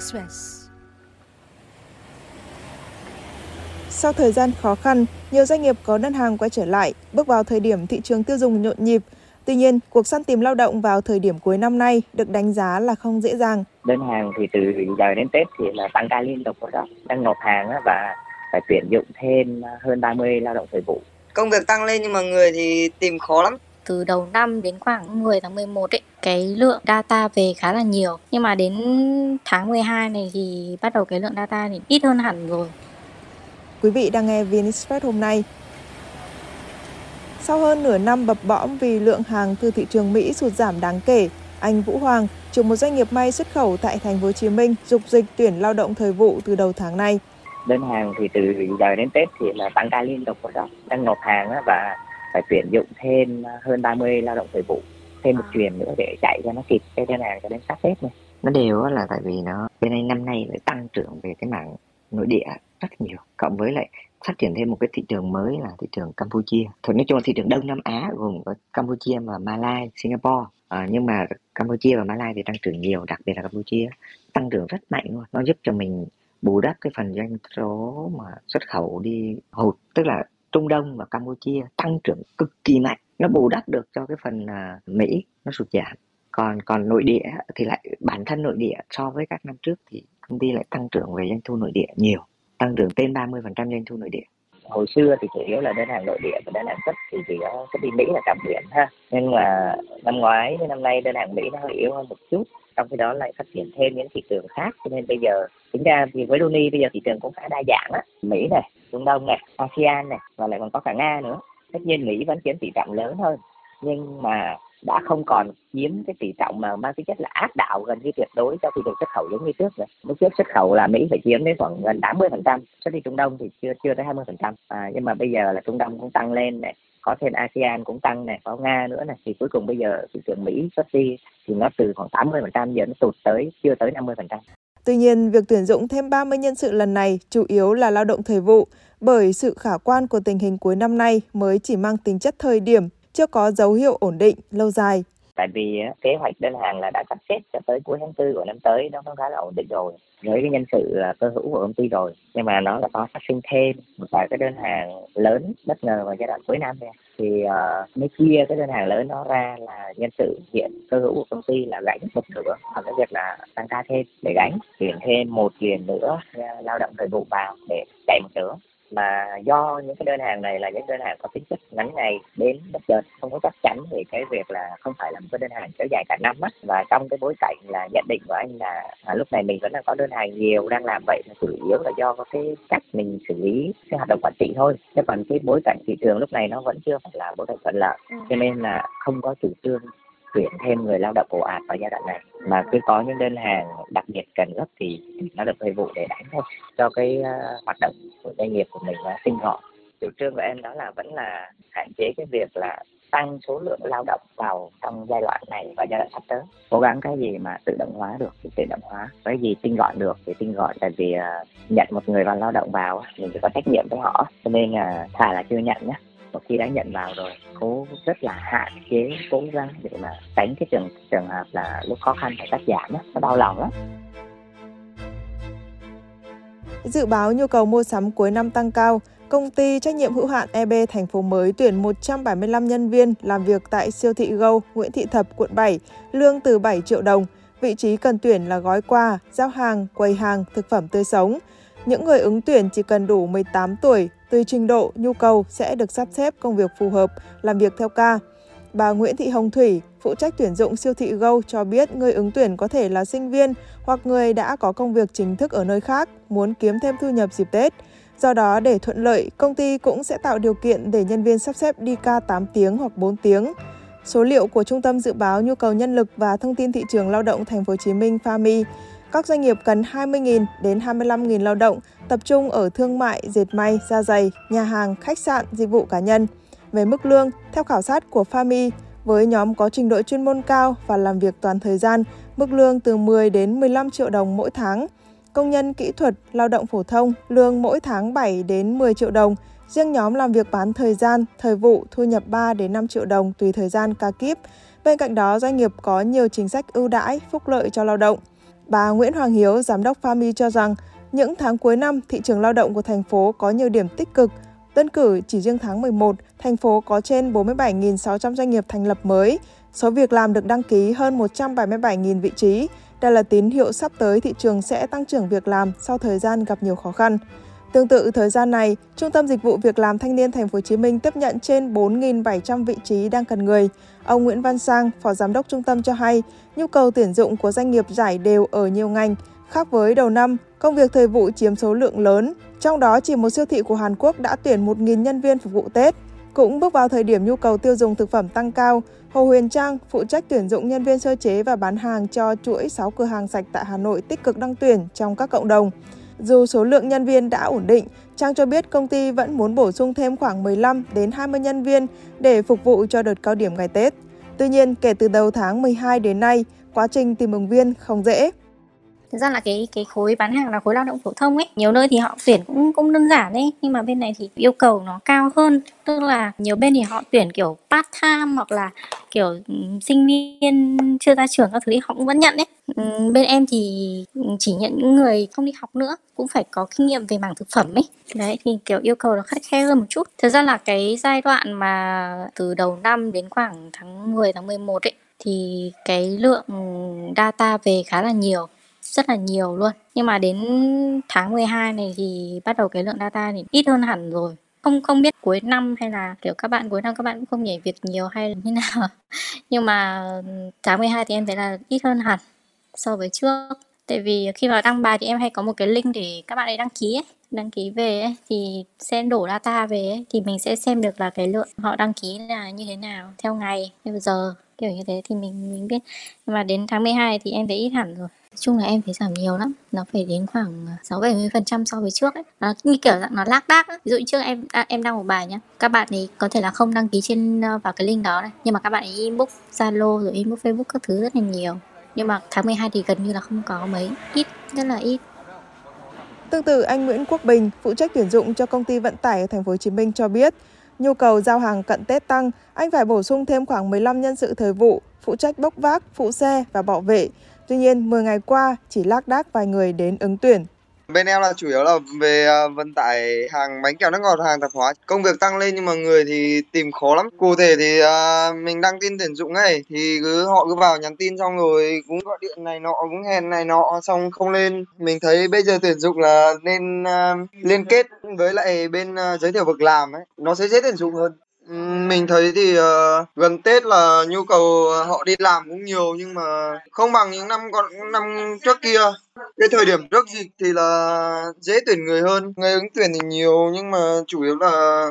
Express. Sau thời gian khó khăn, nhiều doanh nghiệp có đơn hàng quay trở lại, bước vào thời điểm thị trường tiêu dùng nhộn nhịp. Tuy nhiên, cuộc săn tìm lao động vào thời điểm cuối năm nay được đánh giá là không dễ dàng. Đơn hàng thì từ giờ đến Tết thì là tăng ca liên tục rồi đó, đang nộp hàng và phải tuyển dụng thêm hơn 30 lao động thời vụ. Công việc tăng lên nhưng mà người thì tìm khó lắm từ đầu năm đến khoảng 10 tháng 11 ấy, cái lượng data về khá là nhiều. Nhưng mà đến tháng 12 này thì bắt đầu cái lượng data thì ít hơn hẳn rồi. Quý vị đang nghe VN Express hôm nay. Sau hơn nửa năm bập bõm vì lượng hàng từ thị trường Mỹ sụt giảm đáng kể, anh Vũ Hoàng, chủ một doanh nghiệp may xuất khẩu tại thành phố Hồ Chí Minh, dục dịch tuyển lao động thời vụ từ đầu tháng này. Đơn hàng thì từ giờ đến Tết thì là tăng ca liên tục rồi đó, đang nộp hàng và phải tuyển dụng thêm hơn 30 lao động thời vụ thêm một truyền nữa để chạy cho nó kịp cái đơn hàng cho đến sát Tết này nó đều là tại vì nó bên anh năm nay lại tăng trưởng về cái mảng nội địa rất nhiều cộng với lại phát triển thêm một cái thị trường mới là thị trường Campuchia. Thôi nói chung là thị trường Đông Nam Á gồm có Campuchia và Malaysia, Singapore. À, nhưng mà Campuchia và Malaysia thì tăng trưởng nhiều, đặc biệt là Campuchia tăng trưởng rất mạnh luôn. Nó giúp cho mình bù đắp cái phần doanh số mà xuất khẩu đi hụt, tức là Trung Đông và Campuchia tăng trưởng cực kỳ mạnh. Nó bù đắp được cho cái phần uh, Mỹ nó sụt giảm. Còn còn nội địa thì lại bản thân nội địa so với các năm trước thì công ty lại tăng trưởng về doanh thu nội địa nhiều tăng trưởng trên 30% doanh thu nội địa. Hồi xưa thì chủ yếu là đơn hàng nội địa và đơn hàng xuất thì chỉ có xuất đi Mỹ là trọng điểm ha. Nhưng mà năm ngoái với năm nay đơn hàng Mỹ nó hơi yếu hơn một chút trong khi đó lại phát triển thêm những thị trường khác. Cho nên bây giờ tính ra thì với Luni bây giờ thị trường cũng khá đa dạng á. Mỹ này Trung Đông này ASEAN này và lại còn có cả Nga nữa tất nhiên Mỹ vẫn chiếm tỷ trọng lớn hơn nhưng mà đã không còn chiếm cái tỷ trọng mà mang tính chất là áp đảo gần như tuyệt đối cho thị trường xuất khẩu giống như trước nữa. Lúc trước xuất khẩu là Mỹ phải chiếm đến khoảng gần 80 phần trăm, xuất đi Trung Đông thì chưa chưa tới 20 phần trăm. À, nhưng mà bây giờ là Trung Đông cũng tăng lên này, có thêm ASEAN cũng tăng này, có Nga nữa này, thì cuối cùng bây giờ thị trường Mỹ xuất đi thì nó từ khoảng 80 phần trăm giờ nó tụt tới chưa tới 50 phần trăm. Tuy nhiên, việc tuyển dụng thêm 30 nhân sự lần này chủ yếu là lao động thời vụ, bởi sự khả quan của tình hình cuối năm nay mới chỉ mang tính chất thời điểm, chưa có dấu hiệu ổn định lâu dài. Tại vì kế hoạch đơn hàng là đã sắp xếp cho tới cuối tháng tư của năm tới nó cũng khá là ổn định rồi. Với cái nhân sự cơ hữu của công ty rồi nhưng mà nó là có phát sinh thêm một vài cái đơn hàng lớn bất ngờ vào giai đoạn cuối năm này thì uh, mới chia cái đơn hàng lớn nó ra là nhân sự hiện cơ hữu của công ty là gánh một nửa bằng cái việc là tăng ca thêm để gánh tuyển thêm một tiền nữa lao động thời vụ vào để chạy một nửa mà do những cái đơn hàng này là những đơn hàng có tính chất ngắn ngày đến bất chợt không có chắc chắn về cái việc là không phải là một cái đơn hàng kéo dài cả năm á. Và trong cái bối cảnh là nhận định của anh là à, lúc này mình vẫn đang có đơn hàng nhiều đang làm vậy là chủ yếu là do có cái cách mình xử lý cái hoạt động quản trị thôi. Chứ còn cái bối cảnh thị trường lúc này nó vẫn chưa phải là bối cảnh thuận lợi. Ừ. cho nên là không có chủ trương tuyển thêm người lao động ồ ạt vào giai đoạn này. Mà cứ có những đơn hàng đặc biệt cần gấp thì nó được thời vụ để đánh thôi cho cái uh, hoạt động của doanh nghiệp của mình là tinh gọn chủ trương của em đó là vẫn là hạn chế cái việc là tăng số lượng lao động vào trong giai đoạn này và giai đoạn sắp tới. Cố gắng cái gì mà tự động hóa được thì tự động hóa. Cái gì tinh gọn được thì tinh gọn tại vì uh, nhận một người vào lao động vào mình phải có trách nhiệm với họ. Cho nên là uh, thà là chưa nhận nhé một khi đã nhận vào rồi cố rất là hạn chế cố gắng để mà tránh cái trường trường hợp là lúc khó khăn phải cắt giảm đó, nó đau lòng lắm Dự báo nhu cầu mua sắm cuối năm tăng cao, công ty trách nhiệm hữu hạn EB thành phố mới tuyển 175 nhân viên làm việc tại siêu thị Go, Nguyễn Thị Thập, quận 7, lương từ 7 triệu đồng. Vị trí cần tuyển là gói quà, giao hàng, quầy hàng, thực phẩm tươi sống. Những người ứng tuyển chỉ cần đủ 18 tuổi, tùy trình độ, nhu cầu sẽ được sắp xếp công việc phù hợp, làm việc theo ca. Bà Nguyễn Thị Hồng Thủy, phụ trách tuyển dụng siêu thị Go cho biết người ứng tuyển có thể là sinh viên hoặc người đã có công việc chính thức ở nơi khác, muốn kiếm thêm thu nhập dịp Tết. Do đó, để thuận lợi, công ty cũng sẽ tạo điều kiện để nhân viên sắp xếp đi ca 8 tiếng hoặc 4 tiếng. Số liệu của Trung tâm Dự báo Nhu cầu Nhân lực và Thông tin Thị trường Lao động Thành phố Hồ Chí Minh FAMI các doanh nghiệp cần 20.000 đến 25.000 lao động tập trung ở thương mại, dệt may, da giày, nhà hàng, khách sạn, dịch vụ cá nhân. Về mức lương, theo khảo sát của FAMI, với nhóm có trình độ chuyên môn cao và làm việc toàn thời gian, mức lương từ 10 đến 15 triệu đồng mỗi tháng. Công nhân kỹ thuật, lao động phổ thông, lương mỗi tháng 7 đến 10 triệu đồng. Riêng nhóm làm việc bán thời gian, thời vụ thu nhập 3 đến 5 triệu đồng tùy thời gian ca kíp. Bên cạnh đó, doanh nghiệp có nhiều chính sách ưu đãi, phúc lợi cho lao động. Bà Nguyễn Hoàng Hiếu, giám đốc FAMI cho rằng những tháng cuối năm, thị trường lao động của thành phố có nhiều điểm tích cực. Đơn cử, chỉ riêng tháng 11, thành phố có trên 47.600 doanh nghiệp thành lập mới, số việc làm được đăng ký hơn 177.000 vị trí. Đây là tín hiệu sắp tới thị trường sẽ tăng trưởng việc làm sau thời gian gặp nhiều khó khăn. Tương tự thời gian này, Trung tâm Dịch vụ Việc làm Thanh niên Thành phố Hồ Chí Minh tiếp nhận trên 4.700 vị trí đang cần người. Ông Nguyễn Văn Sang, Phó Giám đốc trung tâm cho hay, nhu cầu tuyển dụng của doanh nghiệp giải đều ở nhiều ngành. Khác với đầu năm, công việc thời vụ chiếm số lượng lớn, trong đó chỉ một siêu thị của Hàn Quốc đã tuyển 1.000 nhân viên phục vụ Tết. Cũng bước vào thời điểm nhu cầu tiêu dùng thực phẩm tăng cao, Hồ Huyền Trang, phụ trách tuyển dụng nhân viên sơ chế và bán hàng cho chuỗi 6 cửa hàng sạch tại Hà Nội tích cực đăng tuyển trong các cộng đồng. Dù số lượng nhân viên đã ổn định, Trang cho biết công ty vẫn muốn bổ sung thêm khoảng 15 đến 20 nhân viên để phục vụ cho đợt cao điểm ngày Tết. Tuy nhiên, kể từ đầu tháng 12 đến nay, quá trình tìm ứng viên không dễ. Thực ra là cái cái khối bán hàng là khối lao động phổ thông ấy, nhiều nơi thì họ tuyển cũng cũng đơn giản đấy, nhưng mà bên này thì yêu cầu nó cao hơn, tức là nhiều bên thì họ tuyển kiểu part time hoặc là kiểu sinh viên chưa ra trường các thứ thì họ cũng vẫn nhận đấy. Bên em thì chỉ nhận những người không đi học nữa, cũng phải có kinh nghiệm về mảng thực phẩm ấy. Đấy thì kiểu yêu cầu nó khắt khe hơn một chút. Thực ra là cái giai đoạn mà từ đầu năm đến khoảng tháng 10 tháng 11 ấy thì cái lượng data về khá là nhiều rất là nhiều luôn. Nhưng mà đến tháng 12 này thì bắt đầu cái lượng data thì ít hơn hẳn rồi. Không không biết cuối năm hay là kiểu các bạn cuối năm các bạn cũng không nhảy việc nhiều hay là như nào. Nhưng mà ừ, tháng 12 thì em thấy là ít hơn hẳn so với trước. Tại vì khi mà đăng bài thì em hay có một cái link để các bạn ấy đăng ký ấy đăng ký về ấy, thì sẽ đổ data về ấy, thì mình sẽ xem được là cái lượng họ đăng ký là như thế nào theo ngày theo giờ kiểu như thế thì mình mình biết nhưng mà đến tháng 12 thì em thấy ít hẳn rồi chung là em thấy giảm nhiều lắm. Nó phải đến khoảng à, 6 70 phần trăm so với trước ấy. Nó như kiểu dạng nó lác đác ấy. ví dụ trước em à, em đăng một bài nhá. Các bạn ấy có thể là không đăng ký trên ờ, vào cái link đó này. Nhưng mà các bạn ấy inbox zalo rồi inbox facebook các thứ rất là nhiều. Nhưng mà tháng 12 thì gần như là không có mấy. Ít rất là ít. Tương tự anh Nguyễn Quốc Bình, phụ trách tuyển dụng cho công ty vận tải ở thành phố Hồ Chí Minh cho biết, nhu cầu giao hàng cận Tết tăng, anh phải bổ sung thêm khoảng 15 nhân sự thời vụ, phụ trách bốc vác, phụ xe và bảo vệ. Tuy nhiên, 10 ngày qua chỉ lác đác vài người đến ứng tuyển. Bên em là chủ yếu là về à, vận tải hàng bánh kẹo nước ngọt, hàng tạp hóa. Công việc tăng lên nhưng mà người thì tìm khó lắm. Cụ thể thì uh, mình đăng tin tuyển dụng ấy thì cứ họ cứ vào nhắn tin xong rồi cũng gọi điện này nọ cũng hẹn này nọ xong không lên. Mình thấy bây giờ tuyển dụng là nên uh, liên kết với lại bên uh, giới thiệu việc làm ấy, nó sẽ dễ tuyển dụng hơn. Mình thấy thì uh, gần Tết là nhu cầu ờ, họ đi làm cũng nhiều nhưng mà không bằng những năm còn năm trước kia. Cái thời điểm trước dịch thì là dễ tuyển người hơn, người ứng tuyển thì nhiều nhưng mà chủ yếu là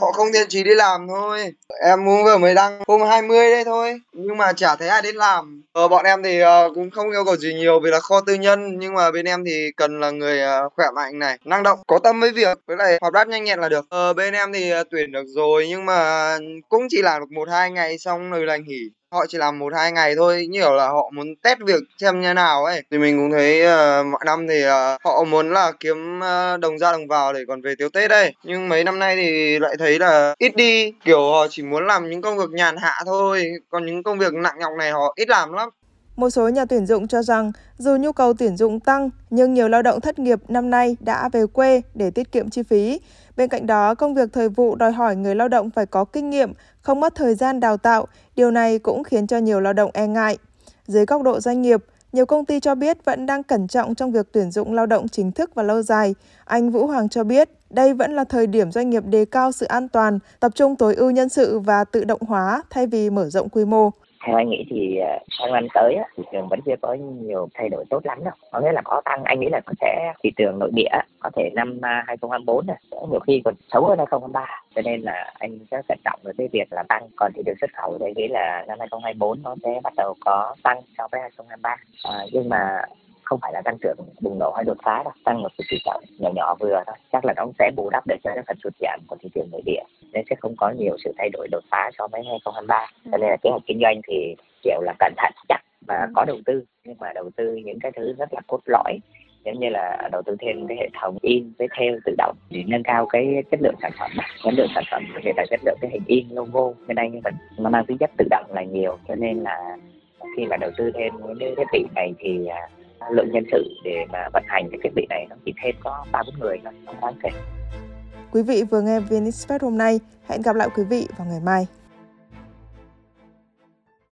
họ không thiện trí đi làm thôi. Em cũng vừa mới đăng hôm 20 đây thôi. Nhưng mà chả thấy ai đến làm. Ờ, bọn em thì uh, cũng không yêu cầu gì nhiều vì là kho tư nhân. Nhưng mà bên em thì cần là người uh, khỏe mạnh này năng động có tâm với việc với lại hoạt bát nhanh nhẹn là được. Ờ, bên em thì uh, tuyển được rồi nhưng mà cũng chỉ làm được một hai ngày xong rồi là nghỉ họ chỉ làm một hai ngày thôi như kiểu là họ muốn test việc xem như nào ấy. Thì mình cũng thấy uh, mọi năm thì uh, họ muốn là kiếm uh, đồng ra đồng vào để còn về tiêu tết đây. Nhưng mấy năm nay thì lại thấy là ít đi kiểu họ chỉ muốn làm những công việc nhàn hạ thôi. Còn những công việc nặng nhọc này họ ít làm lắm. Một số nhà tuyển dụng cho rằng dù nhu cầu tuyển dụng tăng nhưng nhiều lao động thất nghiệp năm nay đã về quê để tiết kiệm chi phí. Bên cạnh đó, công việc thời vụ đòi hỏi người lao động phải có kinh nghiệm, không mất thời gian đào tạo. Điều này cũng khiến cho nhiều lao động e ngại. Dưới góc độ doanh nghiệp, nhiều công ty cho biết vẫn đang cẩn trọng trong việc tuyển dụng lao động chính thức và lâu dài. Anh Vũ Hoàng cho biết, đây vẫn là thời điểm doanh nghiệp đề cao sự an toàn, tập trung tối ưu nhân sự và tự động hóa thay vì mở rộng quy mô theo anh nghĩ thì à, trong năm tới á, thị trường vẫn chưa có nhiều thay đổi tốt lắm đâu. Có nghĩa là có tăng anh nghĩ là có sẽ thị trường nội địa có thể năm à, 2024 này sẽ nhiều khi còn xấu hơn 2023 cho nên là anh sẽ cẩn trọng với cái việc là tăng còn thị trường xuất khẩu thì nghĩ là năm 2024 nó sẽ bắt đầu có tăng so với 2023 à, nhưng mà không phải là tăng trưởng bùng nổ hay đột phá đâu tăng một sự tỷ trọng nhỏ nhỏ vừa thôi. Chắc là nó sẽ bù đắp được cho cái phần sụt giảm của thị trường nội địa nên sẽ không có nhiều sự thay đổi đột phá so với 2023 cho nên là kế hoạch kinh doanh thì kiểu là cẩn thận chắc và có đầu tư nhưng mà đầu tư những cái thứ rất là cốt lõi giống như là đầu tư thêm cái hệ thống in với theo tự động để nâng cao cái chất lượng sản phẩm. Chất lượng sản phẩm hiện tại chất lượng cái hình in logo bên đây như vậy. Nó mang tính chất tự động là nhiều cho nên là khi mà đầu tư thêm những cái thiết bị này thì lượng nhân sự để mà vận hành cái thiết bị này nó chỉ thêm có ba bốn người thôi không đáng kể Quý vị vừa nghe VN Express hôm nay. Hẹn gặp lại quý vị vào ngày mai.